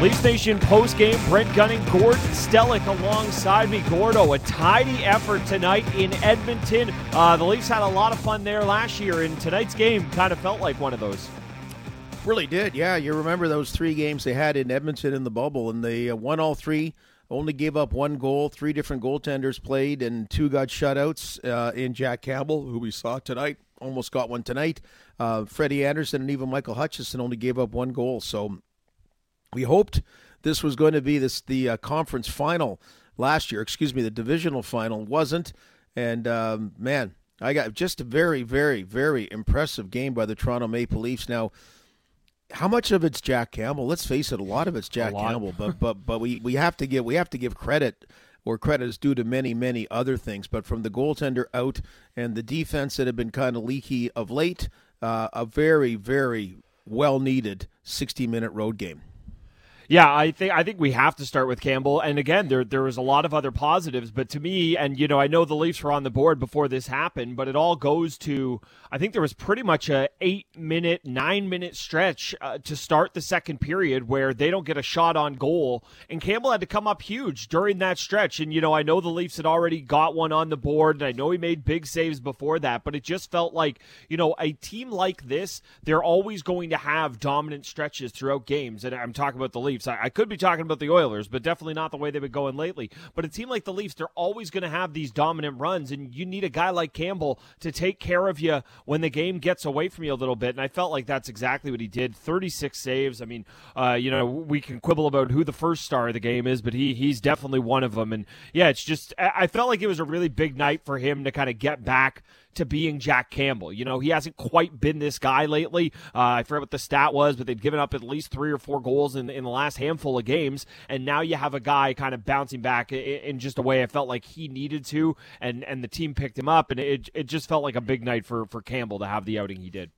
Leafs Nation post game, Brent Gunning, Gord Stellick alongside me. Gordo, a tidy effort tonight in Edmonton. Uh, the Leafs had a lot of fun there last year, and tonight's game kind of felt like one of those. Really did, yeah. You remember those three games they had in Edmonton in the bubble, and they uh, won all three. Only gave up one goal. Three different goaltenders played, and two got shutouts. Uh, in Jack Campbell, who we saw tonight, almost got one tonight. Uh, Freddie Andersen and even Michael Hutchinson only gave up one goal. So we hoped this was going to be this the uh, conference final last year. Excuse me, the divisional final wasn't. And um, man, I got just a very, very, very impressive game by the Toronto Maple Leafs. Now, how much of it's Jack Campbell? Let's face it, a lot of it's Jack Campbell. But but but we, we have to give we have to give credit where credit is due to many many other things. But from the goaltender out and the defense that have been kind of leaky of late, uh, a very very well needed sixty minute road game. Yeah, I think I think we have to start with Campbell. And again, there there was a lot of other positives, but to me, and you know, I know the Leafs were on the board before this happened, but it all goes to I think there was pretty much a eight minute, nine minute stretch uh, to start the second period where they don't get a shot on goal, and Campbell had to come up huge during that stretch. And you know, I know the Leafs had already got one on the board, and I know he made big saves before that, but it just felt like you know a team like this, they're always going to have dominant stretches throughout games, and I'm talking about the Leafs. I, I could be talking about the Oilers, but definitely not the way they've been going lately. But it seemed like the Leafs, they're always going to have these dominant runs, and you need a guy like Campbell to take care of you when the game gets away from you a little bit. And I felt like that's exactly what he did. 36 saves. I mean, uh, you know, we can quibble about who the first star of the game is, but he he's definitely one of them. And yeah, it's just I felt like it was a really big night for him to kind of get back to being Jack Campbell. You know, he hasn't quite been this guy lately. Uh, I forget what the stat was, but they've given up at least three or four goals in, in the last handful of games. And now you have a guy kind of bouncing back in, in just a way I felt like he needed to, and, and the team picked him up. And it, it just felt like a big night for, for Campbell to have the outing he did.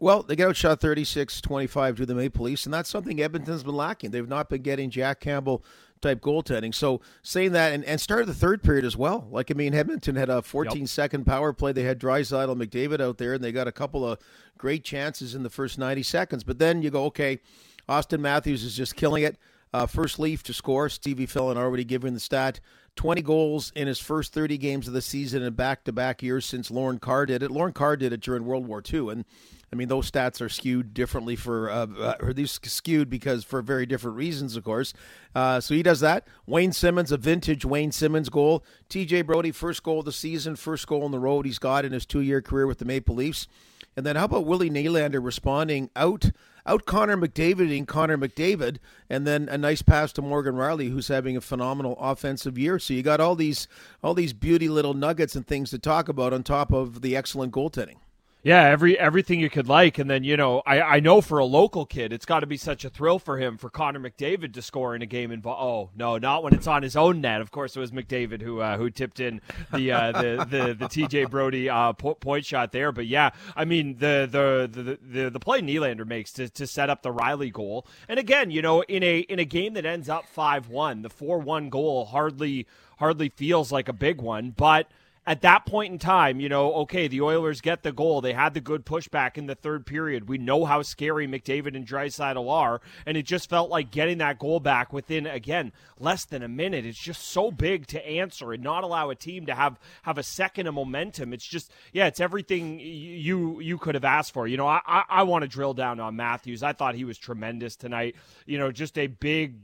Well, they get outshot 36 25 to the Maple Leafs, and that's something Edmonton's been lacking. They've not been getting Jack Campbell type goaltending. So saying that and, and started the third period as well. Like I mean, Edmonton had a 14 yep. second power play. They had Draisaitl McDavid out there, and they got a couple of great chances in the first 90 seconds. But then you go, okay, Austin Matthews is just killing it. Uh, first Leaf to score. Stevie Fillon already given the stat. 20 goals in his first 30 games of the season in back to back years since Lorne Carr did it. Lorne Carr did it during World War II. And I mean, those stats are skewed differently for, uh, uh, or these skewed because for very different reasons, of course. Uh, so he does that. Wayne Simmonds, a vintage Wayne Simmonds goal. TJ Brodie, first goal of the season, first goal on the road he's got in his two year career with the Maple Leafs. And then how about Willie Nylander responding out out Connor McDavid Connor McDavid, and then a nice pass to Morgan Rielly, who's having a phenomenal offensive year. So you got all these all these beauty little nuggets and things to talk about on top of the excellent goaltending. Yeah, every everything you could like, and then you know, I, I know for a local kid, it's got to be such a thrill for him for Connor McDavid to score in a game. Invo- oh no, not when it's on his own net. Of course, it was McDavid who uh, who tipped in the uh, the, the the TJ Brodie uh, point shot there. But yeah, I mean the the the the, the play Nylander makes to, to set up the Rielly goal, and again, you know, in a in a game that ends up five one, the four one goal hardly hardly feels like a big one, but at that point in time, you know, okay, the Oilers get the goal. They had the good pushback in the third period. We know how scary McDavid and Draisaitl are, and it just felt like getting that goal back within again less than a minute. It's just so big to answer and not allow a team to have have a second of momentum. It's just yeah, it's everything you you could have asked for. You know, I I, I want to drill down on Matthews. I thought he was tremendous tonight. You know, just a big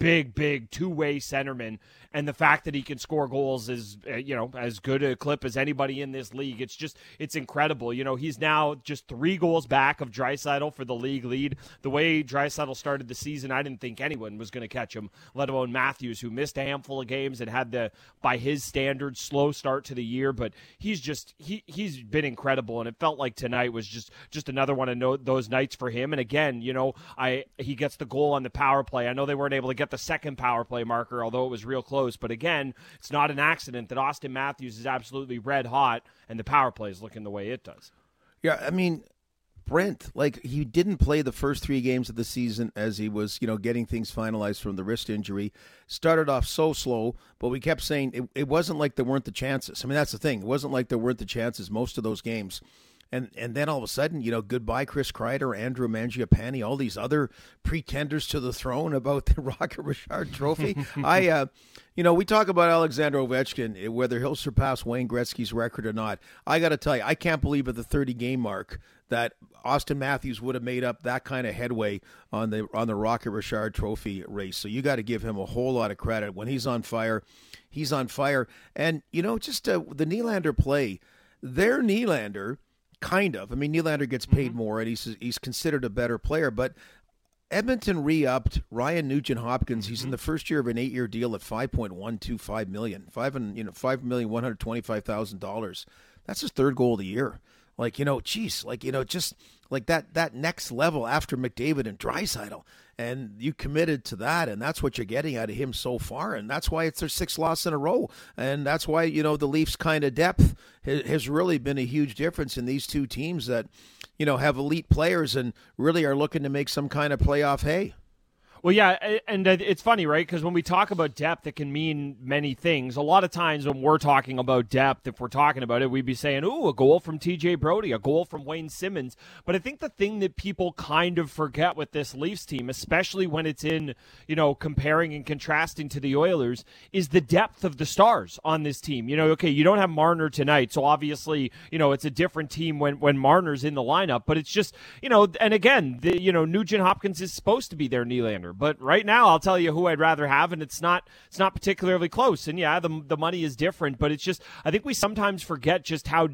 big, big two way centerman and the fact that he can score goals is uh, you know as good a clip as anybody in this league. It's just it's incredible. You know he's now just three goals back of Draisaitl for the league lead. The way Draisaitl started the season, I didn't think anyone was going to catch him, let alone Matthews, who missed a handful of games and had the by his standards slow start to the year. But he's just he he's been incredible, and it felt like tonight was just just another one of those nights for him. And again, you know, I he gets the goal on the power play. I know they weren't able to get the second power play marker, although it was real close. But again, it's not an accident that Austin Matthews is absolutely red hot and the power play is looking the way it does. Yeah, I mean, Brent, like he didn't play the first three games of the season as he was, you know, getting things finalized from the wrist injury. Started off so slow, but we kept saying it, it wasn't like there weren't the chances. I mean, that's the thing. It wasn't like there weren't the chances most of those games. And and then all of a sudden, you know, goodbye Chris Kreider, Andrew Mangiapane, all these other pretenders to the throne about the Rocket Richard Trophy. I, uh, you know, we talk about Alexander Ovechkin, eh, whether he'll surpass Wayne Gretzky's record or not. I got to tell you, I can't believe at the 30 game mark that Austin Matthews would have made up that kind of headway on the on the Rocket Richard Trophy race. So you got to give him a whole lot of credit when he's on fire. He's on fire, and you know, just uh, the Nylander play. Their Nylander, kind of. I mean, Nylander gets paid mm-hmm. more, and he's he's considered a better player, but. Edmonton re-upped Ryan Nugent Hopkins. He's in mm-hmm. the first year of an eight-year deal at five point one two five million, five and you know five million one hundred twenty-five thousand dollars. That's his third goal of the year. Like you know, geez, like you know, just like that that next level after McDavid and Draisaitl, and you committed to that, and that's what you're getting out of him so far, and that's why it's their sixth loss in a row, and that's why you know the Leafs' kind of depth has really been a huge difference in these two teams that you know have elite players and really are looking to make some kind of playoff hay. Well, yeah, and uh, it's funny, right? Because when we talk about depth, it can mean many things. A lot of times when we're talking about depth, if we're talking about it, we'd be saying, "Ooh, a goal from T.J. Brodie, a goal from Wayne Simmonds." But I think the thing that people kind of forget with this Leafs team, especially when it's in, you know, comparing and contrasting to the Oilers, is the depth of the stars on this team. You know, okay, you don't have Marner tonight, so obviously, you know, it's a different team when when Marner's in the lineup. But it's just, you know, and again, the, you know, Nugent Hopkins is supposed to be their Nylander. But right now, I'll tell you who I'd rather have, and it's not it's not particularly close. And yeah, the the money is different, but it's just I think we sometimes forget just how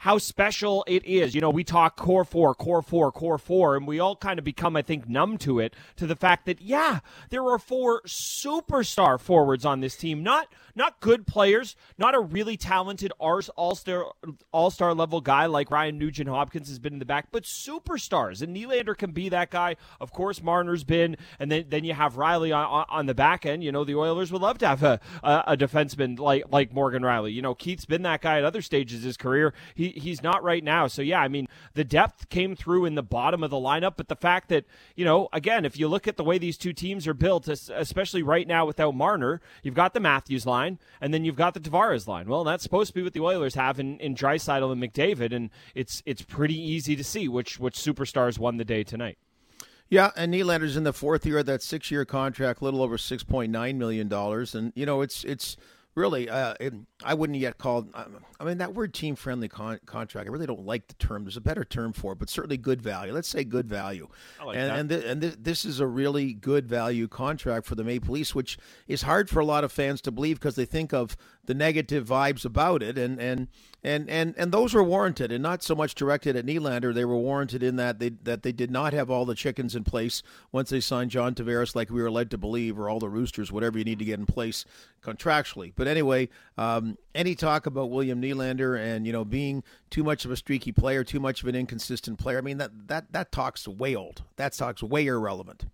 how special it is. You know, we talk core four, core four, core four, and we all kind of become, I think, numb to it, to the fact that, yeah, there are four superstar forwards on this team. Not not good players, not a really talented all star all star level guy like Ryan Nugent Hopkins has been in the back, but superstars. And Nylander can be that guy. Of course, Marner's been, and then then you have Rielly on, on the back end. You know, the Oilers would love to have a, a, a defenseman like like Morgan Rielly. You know, Keith's been that guy at other stages of his career. He he's not right now. So yeah, I mean the depth came through in the bottom of the lineup, but the fact that you know again, if you look at the way these two teams are built, especially right now without Marner, you've got the Matthews line, and then you've got the Tavares line. Well, that's supposed to be what the Oilers have in in Draisaitl and McDavid, and it's it's pretty easy to see which which superstars won the day tonight. Yeah, and Nylander's in the fourth year of that six-year contract, a little over six point nine million dollars, and you know it's it's really, uh, it, I wouldn't yet call. I mean, that word team friendly con- contract. I really don't like the term. There's a better term for it, but certainly good value. Let's say good value. Like and and, th- and th- this is a really good value contract for the Maple Leafs, which is hard for a lot of fans to believe because they think of the negative vibes about it, and and and and and those were warranted, and not so much directed at Nylander. They were warranted in that they that they did not have all the chickens in place once they signed John Tavares, like we were led to believe, or all the roosters, whatever you need to get in place contractually. But anyway, um, any talk about William Nylander and you know being too much of a streaky player, too much of an inconsistent player, I mean that that that talk's way old. That talk's way irrelevant.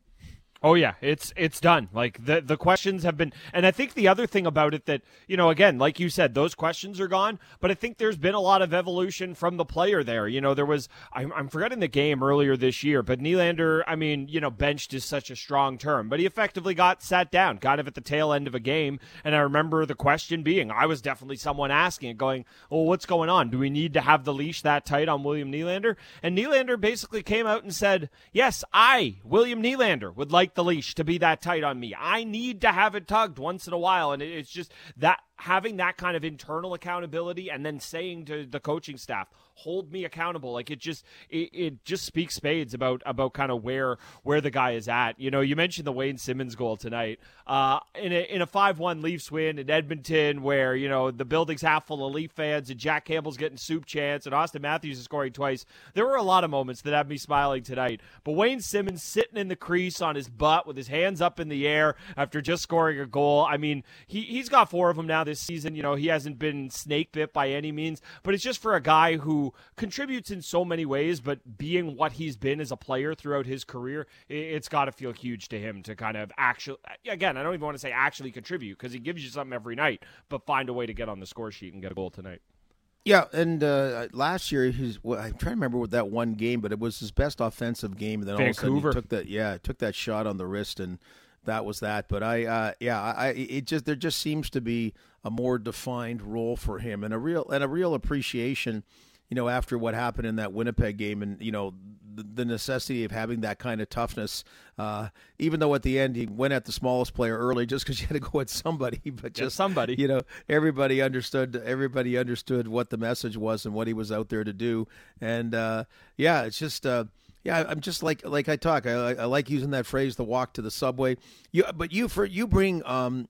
Oh yeah, it's it's done. Like the the questions have been, and I think the other thing about it that you know, again, like you said, those questions are gone. But I think there's been a lot of evolution from the player there. You know, there was I'm, I'm forgetting the game earlier this year, but Nylander, I mean, you know, benched is such a strong term, but he effectively got sat down, kind of at the tail end of a game. And I remember the question being, I was definitely someone asking it, going, "Well, what's going on? Do we need to have the leash that tight on William Nylander?" And Nylander basically came out and said, "Yes, I, William Nylander, would like." Like the leash to be that tight on me. I need to have it tugged once in a while. And it's just that having that kind of internal accountability and then saying to the coaching staff hold me accountable. Like it just it, it just speaks spades about about kind of where where the guy is at. You know you mentioned the wayne simmonds goal tonight. Uh in a in a 5-1 leafs win in edmonton where you know the building's half full of leaf fans and jack campbell's getting soup chance and austin matthews is scoring twice there were a lot of moments that had me smiling tonight. But wayne simmonds sitting in the crease on his butt with his hands up in the air after just scoring a goal i mean he, he's got four of them now this season. You know, he hasn't been snake bit by any means, but it's just for a guy who contributes in so many ways, but being what he's been as a player throughout his career, it's got to feel huge to him to kind of actually, again, I don't even want to say actually contribute because he gives you something every night, but find a way to get on the score sheet and get a goal tonight. Yeah, and uh, last year he's. Well, I'm trying to remember what that one game, but it was his best offensive game. And then Vancouver. all of a sudden he took that. Yeah, took that shot on the wrist, and that was that. But I, uh, yeah, I, it just there just seems to be a more defined role for him and a real and a real appreciation. you know, after what happened in that Winnipeg game, and you know, the, the necessity of having that kind of toughness. Uh, even though at the end he went at the smallest player early, just because you had to go at somebody, but just yeah, somebody, you know, everybody understood. Everybody understood what the message was and what he was out there to do. And uh, yeah, it's just. Uh, yeah, I'm just like like I talk. I, I like using that phrase, the walk to the subway. You, but you for you bring um,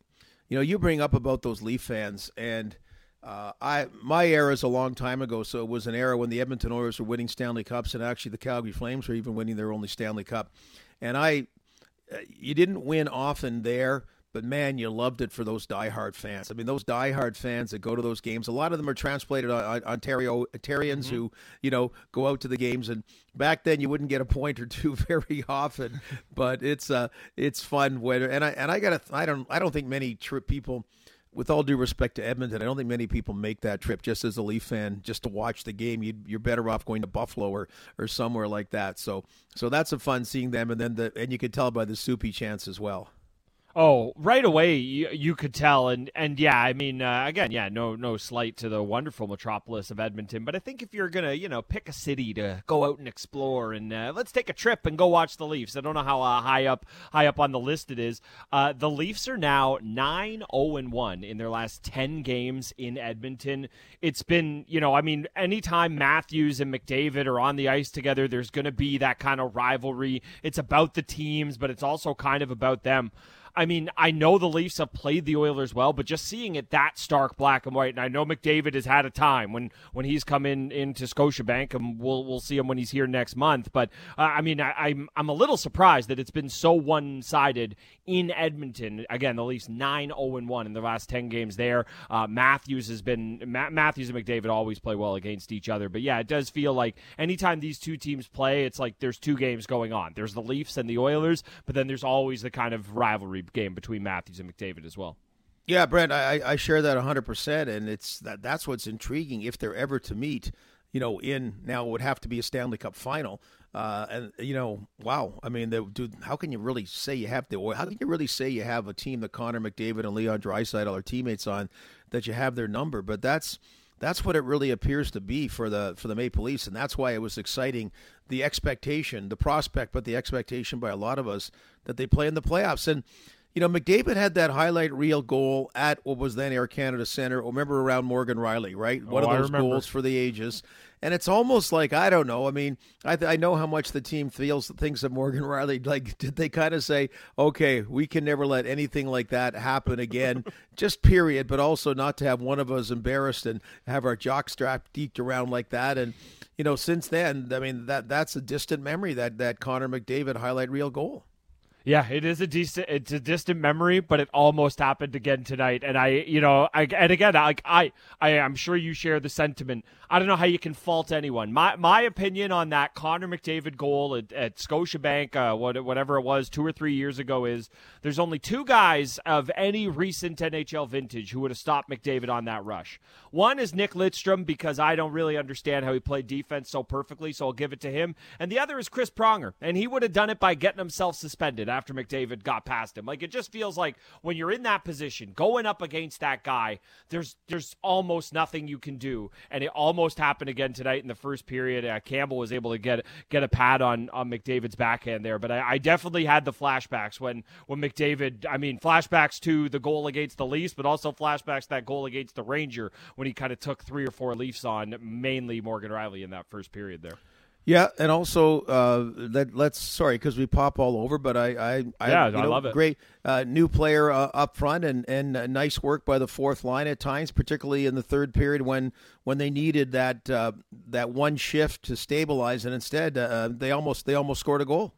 you know, you bring up about those Leaf fans, and uh, I my era is a long time ago, so it was an era when the Edmonton Oilers were winning Stanley Cups, and actually the Calgary Flames were even winning their only Stanley Cup. And I, uh, you didn't win often there, but man, you loved it for those diehard fans. I mean, those diehard fans that go to those games. A lot of them are transplanted Ontario Ontarians mm-hmm. who, you know, go out to the games. And back then, you wouldn't get a point or two very often, but it's uh, it's fun. When and I and I got I don't I don't think many trip people with all due respect to Edmonton, I don't think many people make that trip just as a Leaf fan, just to watch the game. you are better off going to Buffalo or, or somewhere like that. So so that's a fun seeing them, and then the and you can tell by the soupy chants as well. Oh, right away you, you could tell, and and yeah, I mean, uh, again, yeah, no no slight to the wonderful metropolis of Edmonton, but I think if you're gonna you know pick a city to go out and explore, and uh, let's take a trip and go watch the Leafs. I don't know how uh, high up high up on the list it is. Uh, the Leafs are now nine zero oh and one in their last ten games in Edmonton. It's been you know, I mean, anytime Matthews and McDavid are on the ice together, there's gonna be that kind of rivalry. It's about the teams, but it's also kind of about them. I mean, I know the Leafs have played the Oilers well, but just seeing it that stark black and white, and I know McDavid has had a time when when he's come in into Scotiabank, and we'll we'll see him when he's here next month. But uh, I mean, I, I'm I'm a little surprised that it's been so one sided in Edmonton. Again, the Leafs nine zero oh and one in the last ten games there. Uh, Matthews has been Ma- Matthews and McDavid always play well against each other, but yeah, it does feel like anytime these two teams play, it's like there's two games going on. There's the Leafs and the Oilers, but then there's always the kind of rivalry game between Matthews and McDavid as well. Yeah, Brent, I, I share that 100%, and it's that that's what's intriguing if they're ever to meet, you know, in now it would have to be a Stanley Cup final. Uh, and you know, wow! I mean, dude, how can you really say you have the? How can you really say you have a team that Connor McDavid and Leon Draisaitl are teammates on, that you have their number? But that's that's what it really appears to be for the for the Maple Leafs, and that's why it was exciting. The expectation, the prospect, but the expectation by a lot of us that they play in the playoffs. And you know, McDavid had that highlight reel goal at what was then Air Canada Center. Oh, remember around Morgan Rielly, right? One oh, of those goals for the ages. And it's almost like I don't know. I mean, I, I know how much the team feels thinks of Morgan Rielly. Like, did they kind of say, okay, we can never let anything like that happen again, just period. But also not to have one of us embarrassed and have our jock strap deked around like that. And you know, since then, I mean that that's a distant memory. That that Connor McDavid highlight reel goal. Yeah, it is a decent. It's a distant memory, but it almost happened again tonight. And I, you know, I, and again, like I, I, am sure you share the sentiment. I don't know how you can fault anyone. My my opinion on that Connor McDavid goal at, at Scotiabank, uh, what, whatever it was, two or three years ago, is there's only two guys of any recent NHL vintage who would have stopped McDavid on that rush. One is Nick Lidstrom because I don't really understand how he played defense so perfectly, so I'll give it to him. And the other is Chris Pronger, and he would have done it by getting himself suspended after McDavid got past him. Like it just feels like when you're in that position, going up against that guy, there's there's almost nothing you can do, and it almost happened again tonight in the first period. Uh, Campbell was able to get get a pad on on McDavid's backhand there, but I, I definitely had the flashbacks when when McDavid. I mean, flashbacks to the goal against the Leafs, but also flashbacks that goal against the Ranger when he kind of took three or four Leafs on mainly Morgan Rielly in that first period there. Yeah, and also uh, let, let's sorry because we pop all over, but I I, I yeah know, I love it. Great uh, new player uh, up front and and uh, nice work by the fourth line at times, particularly in the third period when when they needed that uh, that one shift to stabilize, and instead uh, they almost they almost scored a goal.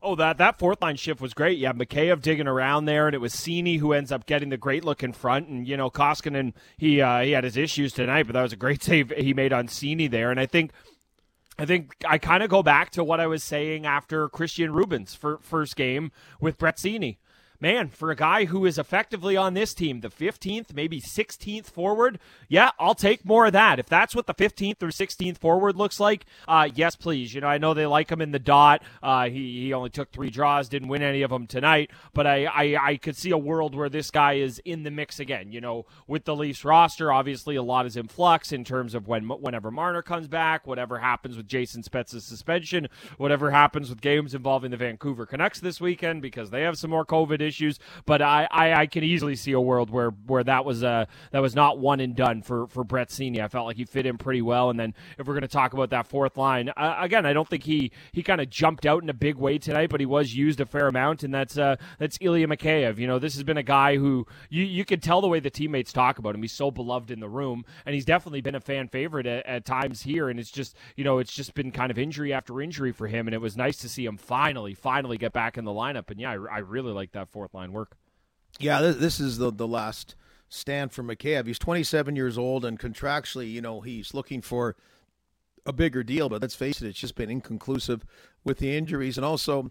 Oh, that that fourth line shift was great. Yeah, Mikheyev digging around there, and it was Seney who ends up getting the great look in front. And you know, Koskinen he uh, he had his issues tonight, but that was a great save he made on Seney there. And I think I think I kind of go back to what I was saying after Kristian Rubins' first game with Brett Seney. Man, for a guy who is effectively on this team, the 15th, maybe 16th forward, yeah, I'll take more of that. If that's what the 15th or 16th forward looks like, uh, yes, please. You know, I know they like him in the dot. Uh, he, he only took three draws, didn't win any of them tonight, but I, I, I could see a world where this guy is in the mix again. You know, with the Leafs roster, obviously a lot is in flux in terms of when whenever Marner comes back, whatever happens with Jason Spezza's suspension, whatever happens with games involving the Vancouver Canucks this weekend because they have some more COVID issues. But I, I, I can easily see a world where where that was uh that was not one and done for for Brett Seney. I felt like he fit in pretty well. And then if we're going to talk about that fourth line uh, again, I don't think he he kind of jumped out in a big way tonight, but he was used a fair amount, and that's uh that's Ilya Mikheyev. You know, this has been a guy who you you can tell the way the teammates talk about him. He's so beloved in the room, and he's definitely been a fan favorite at, at times here. And it's just you know it's just been kind of injury after injury for him, and it was nice to see him finally finally get back in the lineup. And yeah, I, I really like that fourth line work. Yeah, this is the the last stand for Mikheyev. He's 27 years old, and contractually, you know, he's looking for a bigger deal. But let's face it, it's just been inconclusive with the injuries, and also.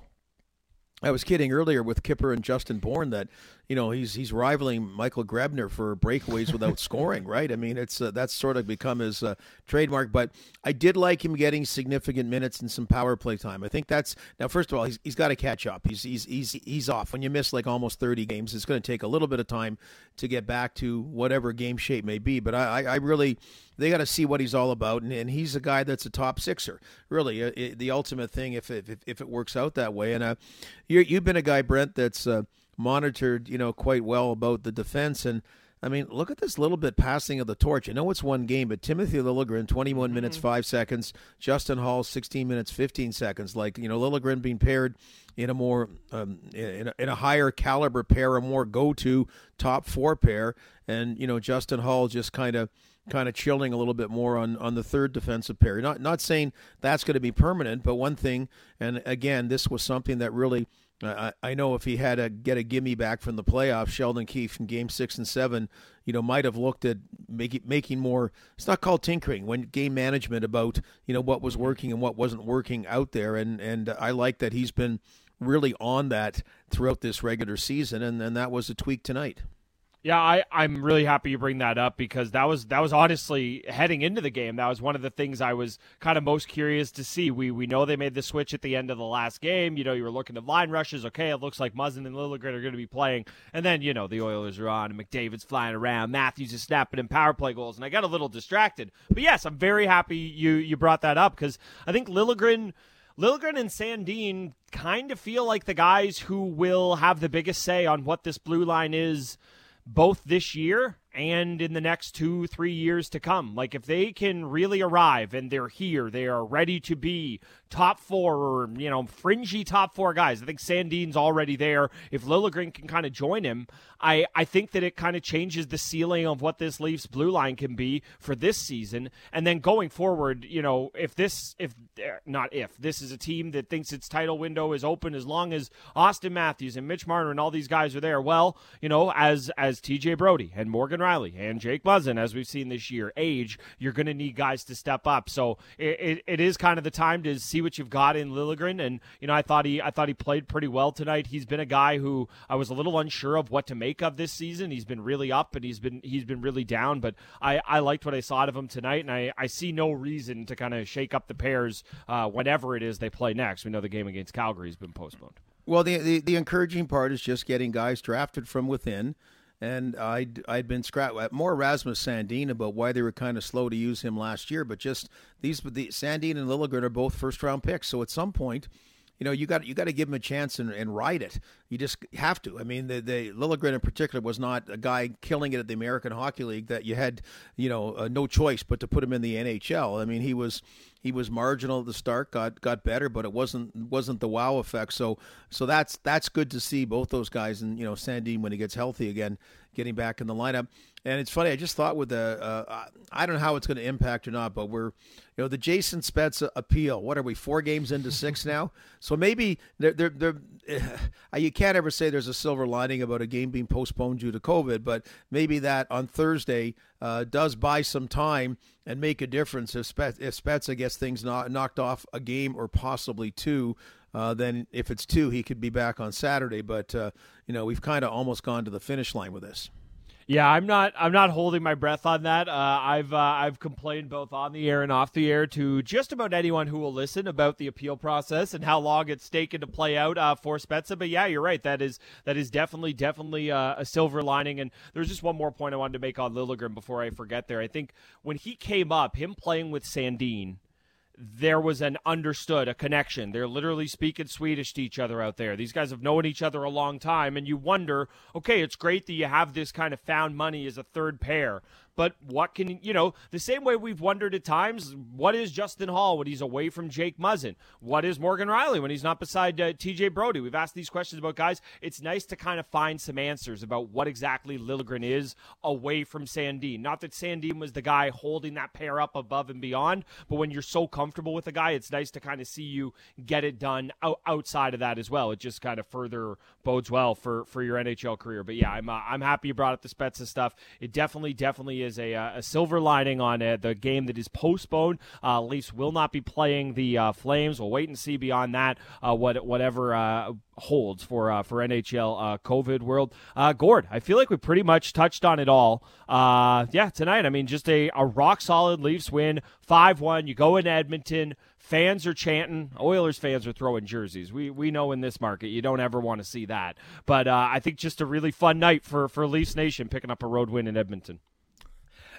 I was kidding earlier with Kipper and Justin Bourne that you know he's he's rivaling Michael Grabner for breakaways without scoring, right? I mean, it's uh, that's sort of become his uh, trademark. But I did like him getting significant minutes and some power play time. I think that's now. First of all, he's, he's got to catch up. He's he's he's he's off. When you miss like almost thirty games, it's going to take a little bit of time to get back to whatever game shape may be. But I I, I really they got to see what he's all about, and, and he's a guy that's a top sixer. Really, uh, it, the ultimate thing if it, if, if it works out that way. And uh, you you've been a guy, Brent, that's. Uh, monitored, you know, quite well about the defense. And I mean, look at this little bit passing of the torch. I know it's one game, but Timothy Liljegren, 21 mm-hmm. minutes, 5 seconds. Justin Holl, 16 minutes, 15 seconds. Like, you know, Liljegren being paired in a more, um, in, a, in a higher caliber pair, a more go to top four pair. And, you know, Justin Holl just kind of kind of chilling a little bit more on, on the third defensive pair. Not not saying that's going to be permanent, but one thing, and again, this was something that really I, I know if he had to get a gimme back from the playoffs, Sheldon Keefe in Game Six and Seven, you know, might have looked at making making more. It's not called tinkering when game management about you know what was working and what wasn't working out there, and and I like that he's been really on that throughout this regular season, and and that was a tweak tonight. Yeah, I, I'm really happy you bring that up because that was that was honestly heading into the game. That was one of the things I was kind of most curious to see. We we know they made the switch at the end of the last game. You know, you were looking at line rushes. Okay, it looks like Muzzin and Liljegren are going to be playing, and then you know the Oilers are on, and McDavid's flying around. Matthews is snapping in power play goals, and I got a little distracted. But yes, I'm very happy you you brought that up because I think Liljegren. Liljegren and Sandin kind of feel like the guys who will have the biggest say on what this blue line is both this year and in the next two, three years to come. Like, if they can really arrive and they're here, they are ready to be top four or, you know, fringy top four guys. I think Sandin's already there. If Liljegren can kind of join him, I, I think that it kind of changes the ceiling of what this Leafs blue line can be for this season. And then going forward, you know, if this, if eh, not if, this is a team that thinks its title window is open as long as Austin Matthews and Mitch Marner and all these guys are there, well, you know, as, as TJ Brodie and Morgan Rielly and Jake Muzzin, as we've seen this year, age, you're going to need guys to step up. So it, it, it is kind of the time to see what you've got in Liljegren. And you know, I thought he I thought he played pretty well tonight. He's been a guy who I was a little unsure of what to make of this season. He's been really up and he's been he's been really down. But I, I liked what I saw out of him tonight, and I, I see no reason to kind of shake up the pairs uh, whenever it is they play next. We know the game against Calgary has been postponed. Well, the, the, the encouraging part is just getting guys drafted from within and I'd I'd been scrap more Rasmus Sandin about why they were kind of slow to use him last year, but just these the Sandin and Liljegren are both first round picks, so at some point. You know, you got you got to give him a chance and, and ride it. You just have to. I mean, the, the Liljegren in particular was not a guy killing it at the American Hockey League that you had, you know, uh, no choice but to put him in the NHL. I mean, he was he was marginal at the start, got got better, but it wasn't wasn't the wow effect. So so that's that's good to see both those guys and you know Sandin when he gets healthy again, getting back in the lineup. And it's funny. I just thought with the uh, I don't know how it's going to impact or not, but we're you know the Jason Spezza appeal. What are we four games into six now? So maybe they're, they're, they're, uh, you can't ever say there's a silver lining about a game being postponed due to COVID, but maybe that on Thursday uh, does buy some time and make a difference if, Spe- if Spezza gets things knocked off a game or possibly two. Uh, then if it's two, he could be back on Saturday. But uh, you know, we've kind of almost gone to the finish line with this. Yeah, I'm not. I'm not holding my breath on that. Uh, I've uh, I've complained both on the air and off the air to just about anyone who will listen about the appeal process and how long it's taken to play out uh, for Spezza. But yeah, you're right. That is that is definitely definitely uh, a silver lining. And there's just one more point I wanted to make on Liljegren before I forget. There, I think when he came up, him playing with Sandin there was an understood, a connection. They're literally speaking Swedish to each other out there. These guys have known each other a long time, and you wonder, okay, it's great that you have this kind of found money as a third pair, but what can you know? The same way we've wondered at times, what is Justin Holl when he's away from Jake Muzzin? What is Morgan Rielly when he's not beside uh, T.J. Brodie? We've asked these questions about guys. It's nice to kind of find some answers about what exactly Liljegren is away from Sandin. Not that Sandin was the guy holding that pair up above and beyond, but when you're so comfortable with a guy, it's nice to kind of see you get it done out- outside of that as well. It just kind of further bodes well for for your NHL career. But yeah, I'm uh, I'm happy you brought up the Spezza stuff. It definitely definitely is a, uh, a silver lining on uh, the game that is postponed. Uh, Leafs will not be playing the uh, Flames. We'll wait and see beyond that uh, what whatever uh, holds for uh, for NHL uh, COVID world. Uh, Gord, I feel like we pretty much touched on it all. Yeah, tonight. I mean, just a, a rock solid Leafs win, five one. You go in Edmonton. Fans are chanting. Oilers fans are throwing jerseys. We we know in this market you don't ever want to see that. But I think just a really fun night for for Leafs Nation picking up a road win in Edmonton.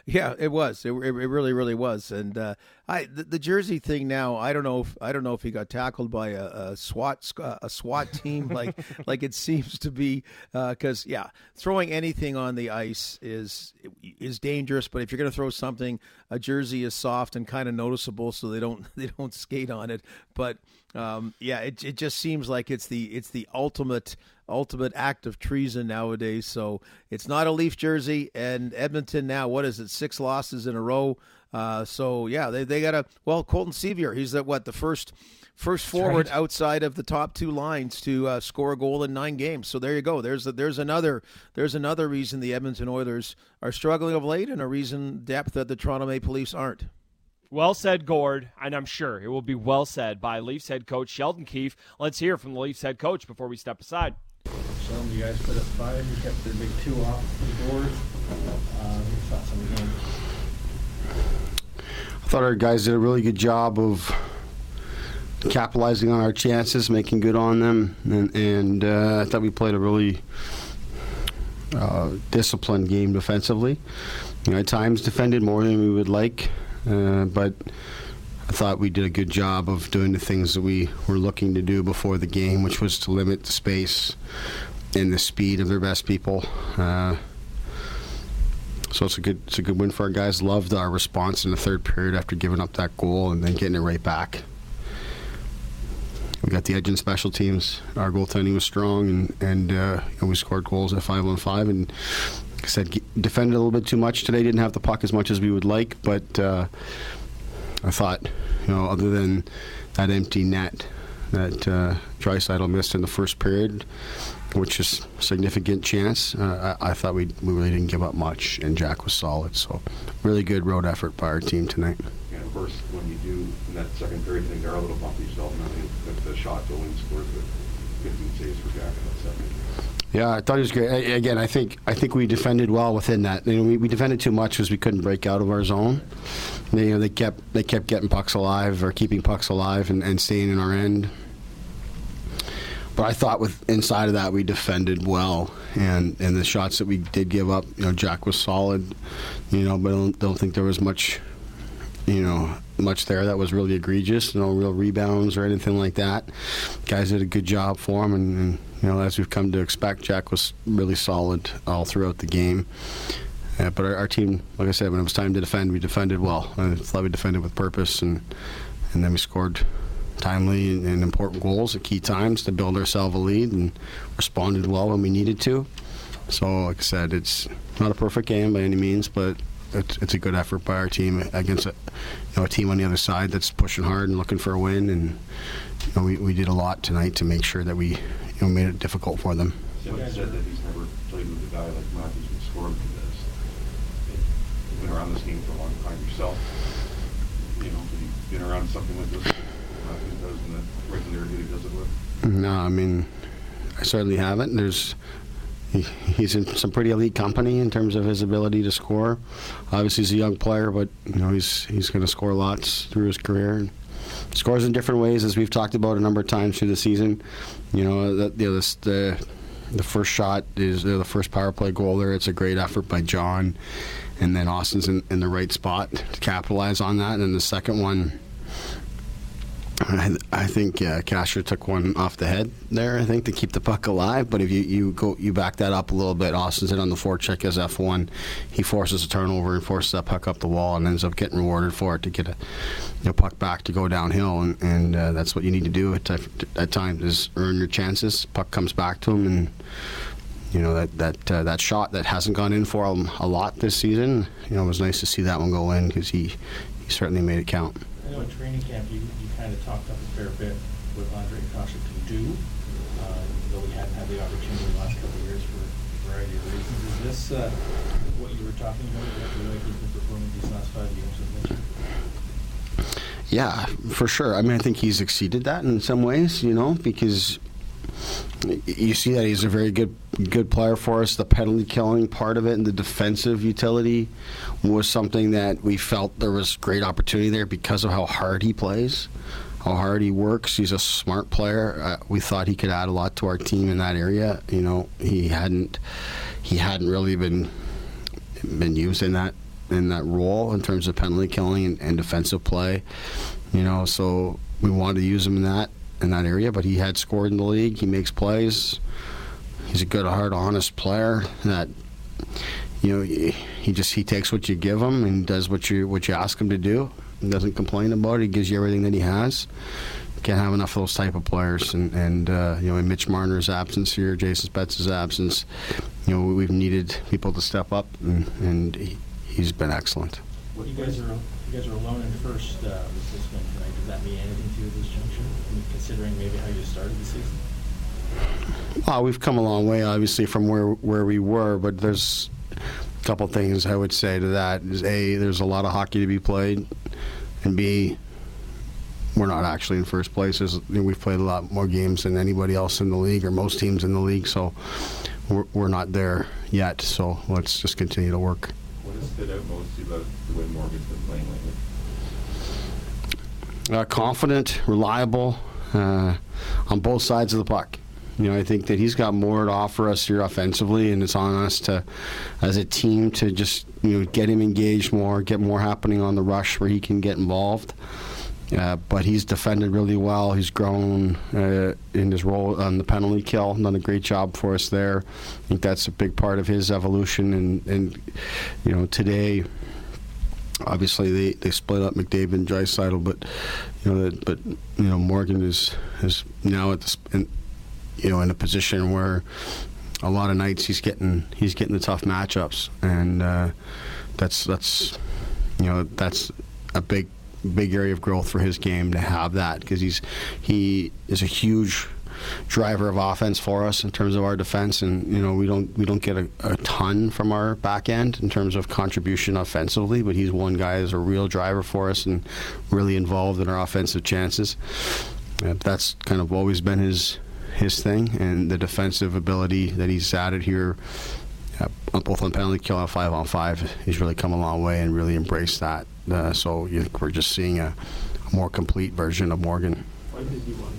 Yeah, it was. It, it really, really was. And uh, I the, the, jersey thing now. I don't know if I don't know if he got tackled by a, a SWAT a SWAT team like like it seems to be. Because uh, yeah, throwing anything on the ice is is dangerous. But if you're going to throw something, a jersey is soft and kind of noticeable, so they don't they don't skate on it. But um, yeah, it it just seems like it's the it's the ultimate ultimate act of treason nowadays. So it's not a Leaf jersey. And Edmonton now, what is it? Six losses in a row. Uh, so yeah, they they got a well Colton Sceviour. He's the what the first first forward right. outside of the top two lines to uh, score a goal in nine games. So there you go. There's a, there's another there's another reason the Edmonton Oilers are struggling of late, and a reason depth that the Toronto Maple Leafs aren't. Well said, Gord, and I'm sure it will be well said by Leafs head coach Sheldon Keefe. Let's hear from the Leafs head coach before we step aside. Some you guys put up five. You kept the big two off the board. Uh, thoughts on the game? I thought our guys did a really good job of capitalizing on our chances, making good on them, and, and uh, I thought we played a really uh, disciplined game defensively. You know, at times defended more than we would like, uh, but I thought we did a good job of doing the things that we were looking to do before the game, which was to limit the space and the speed of their best people. Uh, so it's a good it's a good win for our guys. Loved our response in the third period after giving up that goal and then getting it right back. We got the edge in special teams. Our goaltending was strong, and and uh, we scored goals at five on five. And I said, defended a little bit too much today. Didn't have the puck as much as we would like, but uh, I thought, you know, other than that empty net that uh, missed in the first period, which is significant chance. Uh, I, I, thought we we really didn't give up much, and Jack was solid. So, really good road effort by our team tonight. And of course, when you do in that second period, things are a little bumpy think the shot going scores the 15 saves for Jack in that second. Yeah, I thought he was great. Again, I think I think we defended well within that. You know, we, we defended too much because we couldn't break out of our zone. They, you know, they kept they kept getting pucks alive or keeping pucks alive and, and staying in our end. But I thought with inside of that we defended well, and and the shots that we did give up, you know, Jack was solid, you know, but I don't, don't think there was much, you know, much there that was really egregious. No real rebounds or anything like that. Guys did a good job for him, and, and you know, as we've come to expect, Jack was really solid all throughout the game. Uh, but our, our, team, like I said, when it was time to defend, we defended well. I thought we defended with purpose, and and then we scored timely and important goals at key times to build ourselves a lead and responded well when we needed to. So, like I said, it's not a perfect game by any means, but it's, it's a good effort by our team against a, you know, a team on the other side that's pushing hard and looking for a win. And you know, we, we did a lot tonight to make sure that we you know, made it difficult for them. Sim said that he's never played with a guy like Matthews who scored like this. You've been around this game for a long time yourself. You know, have you been around something like this? Matthews does and the regularity he does it with? No, I mean, I certainly haven't. There's he, he's in some pretty elite company in terms of his ability to score. Obviously, he's a young player, but you know he's he's going to score lots through his career. And scores in different ways, as we've talked about a number of times through the season. You know, the, know this, the the first shot is uh, the first power play goal there. It's a great effort by John, and then Austin's in, in the right spot to capitalize on that. And the second one I, I think uh, Kase took one off the head there. I think to keep the puck alive. But if you, you go you back that up a little bit, Austin's in on the forecheck as F one. He forces a turnover and forces that puck up the wall and ends up getting rewarded for it to get a you know, puck back to go downhill. And, and uh, that's what you need to do at, at times is earn your chances. Puck comes back to him and. You know that that uh, that shot that hasn't gone in for him a lot this season. You know, it was nice to see that one go in because he he certainly made it count. I know in training camp you, you kind of talked up a fair bit what Ondrej Kase can do, uh, though we hadn't had the opportunity the last couple of years for a variety of reasons. Is this uh, what you were talking about, the way he's been performing these last five games of Mitchell? Yeah, for sure. I mean, I think he's exceeded that in some ways, you know, because you see that he's a very good good player for us. The penalty killing part of it and the defensive utility was something that we felt there was great opportunity there because of how hard he plays, how hard he works. He's a smart player. Uh, we thought he could add a lot to our team in that area. You know, he hadn't he hadn't really been been used in that in that role in terms of penalty killing and, and defensive play. You know, so we wanted to use him in that in that area, but he had scored in the league. He makes plays. He's a good, hard, honest player that you know he just he takes what you give him and does what you what you ask him to do. He doesn't complain about it. He gives you everything that he has. Can't have enough of those type of players, and and uh, you know in Mitch Marner's absence here, Jason Spezza's absence, you know we've needed people to step up, and, and he, he's been excellent. What you guys are you guys are alone in first uh, with this win tonight. Does that mean anything to you at this juncture, considering maybe how you started the season? Well, we've come a long way, obviously, from where where we were, but there's a couple things I would say to that. Is a there's a lot of hockey to be played, and b we're not actually in first place. There's, you know, we've played a lot more games than anybody else in the league, or most teams in the league. So we're, we're not there yet. So let's just continue to work. Stood out most about the way Morgan's been playing lately? Uh, confident, reliable uh, on both sides of the puck. You know, I think that he's got more to offer us here offensively, and it's on us to, as a team, to just you know get him engaged more, get more happening on the rush where he can get involved. Uh, but he's defended really well. He's grown uh, in his role on the penalty kill. Done a great job for us there. I think that's a big part of his evolution. And, and you know, today, obviously they, they split up McDavid and Draisaitl, but you know, that, but you know, Morgan is is now at the in, you know in a position where a lot of nights he's getting he's getting the tough matchups, and uh, that's that's you know that's a big big area of growth for his game to have that because he's he is a huge driver of offense for us in terms of our defense. And you know we don't we don't get a, a ton from our back end in terms of contribution offensively but he's one guy who's a real driver for us and really involved in our offensive chances. Uh, that's kind of always been his his thing. And the defensive ability that he's added here uh, both on penalty kill and five on five he's really come a long way and really embraced that uh, so you, we're just seeing a, a, more complete version of Morgan. Why did you want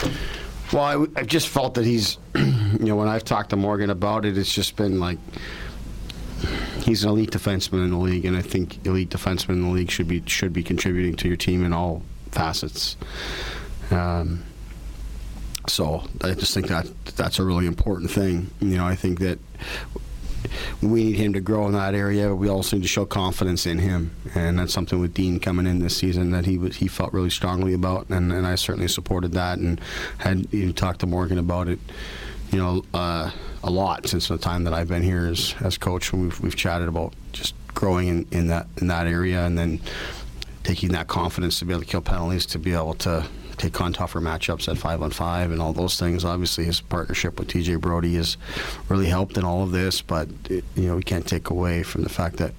to get Well, I, I just felt that he's, you know, when I've talked to Morgan about it, it's just been like he's an elite defenseman in the league, and I think elite defensemen in the league should be should be contributing to your team in all facets. Um, so I just think that that's a really important thing. You know, I think that we need him to grow in that area. But we also need to show confidence in him, and that's something with Dean coming in this season that he was he felt really strongly about, and, and I certainly supported that, and had even talked to Morgan about it. you know, uh, a lot since the time that I've been here as, as coach. We've we've chatted about just growing in, in that in that area, and then taking that confidence to be able to kill penalties, to be able to take on tougher matchups at five on five, and all those things. Obviously, his partnership with TJ Brodie has really helped in all of this. But it, you know, we can't take away from the fact that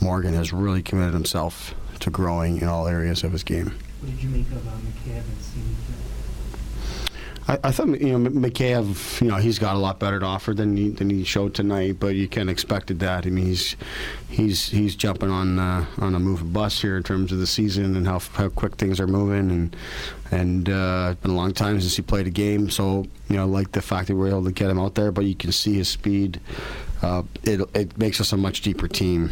Morgan has really committed himself to growing in all areas of his game. What did you make of uh, McCabe and? I, I thought you know McCabe, you know, he's got a lot better to offer than he, than he showed tonight, but you can expected that. I mean, he's he's he's jumping on uh, on a moving bus here in terms of the season and how how quick things are moving, and and uh, it's been a long time since he played a game. So you know, like the fact that we are able to get him out there, but you can see his speed. Uh, it it makes us a much deeper team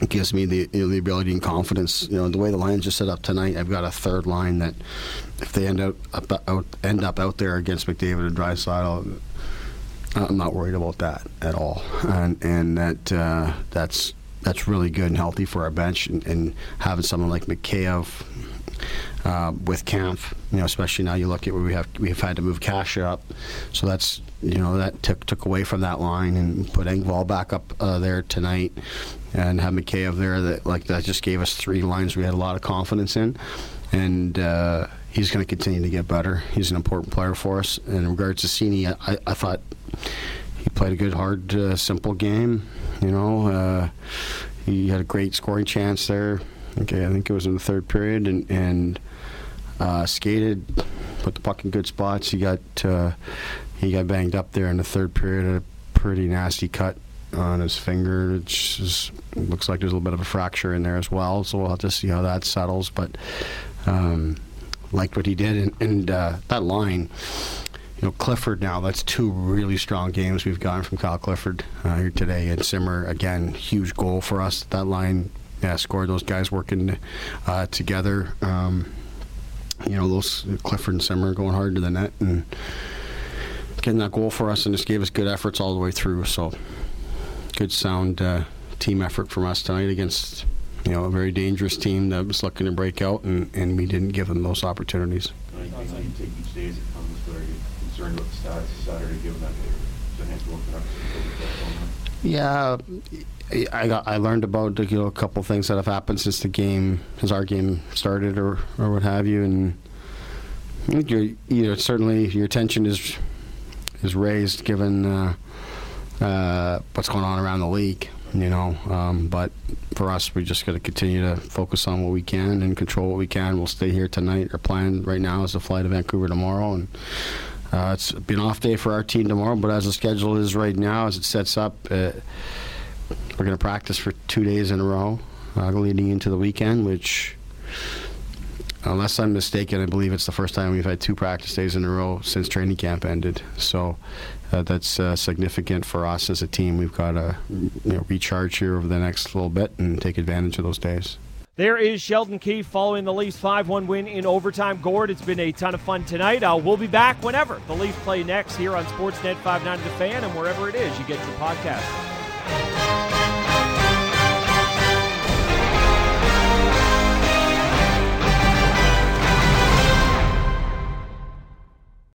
it gives me the you know, the ability and confidence. You know, the way the line's are set up tonight, I've got a third line that if they end up, up out, end up out there against McDavid and Draisaitl, I'm not worried about that at all, and and that uh, that's that's really good and healthy for our bench, and, and having someone like Mikheyev uh, with camp, you know, especially now you look at where we have we've had to move Kase up, so that's you know that took took away from that line and put Engvall back up uh, there tonight, and have Mikheyev there that like that just gave us three lines we had a lot of confidence in, and. Uh, he's going to continue to get better. He's an important player for us. And in regards to Cini, I, I thought he played a good, hard, uh, simple game. You know, uh, he had a great scoring chance there. Okay, I think it was in the third period, and, and uh, skated, put the puck in good spots. He got uh, he got banged up there in the third period. A pretty nasty cut on his finger. It just looks like there's a little bit of a fracture in there as well. So we'll have to see how that settles. But um, liked what he did, and, and uh, that line. You know, Clifford now, that's two really strong games we've gotten from Kyle Clifford uh, here today. And Simmer, again, huge goal for us. That line, yeah, scored those guys working uh, together. Um, you know, those Clifford and Simmer going hard to the net and getting that goal for us and just gave us good efforts all the way through. So, good sound uh, team effort from us tonight against you know, a very dangerous team that was looking to break out, and, and we didn't give them those opportunities. I think you take each day as it comes, but are you concerned about the stats Saturday, given that there's a handful of productions? Yeah, I got I learned about you know a couple things that have happened since the game, since our game started, or or what have you, and I think you're, you know certainly your attention is is raised given uh, uh, what's going on around the league you know. Um, but for us, we just got to continue to focus on what we can and control what we can. We'll stay here tonight. Our plan right now is to fly to Vancouver tomorrow, and uh, it's been off day for our team tomorrow. But as the schedule is right now, as it sets up, uh, we're going to practice for two days in a row, uh, leading into the weekend, which. Unless I'm mistaken, I believe it's the first time we've had two practice days in a row since training camp ended. So uh, that's uh, significant for us as a team. We've got to you know, recharge here over the next little bit and take advantage of those days. There is Sheldon Keefe following the Leafs 5 1 win in overtime. Gord, it's been a ton of fun tonight. Uh, we'll be back whenever the Leafs play next here on Sportsnet 590 The Fan and wherever it is you get your podcast.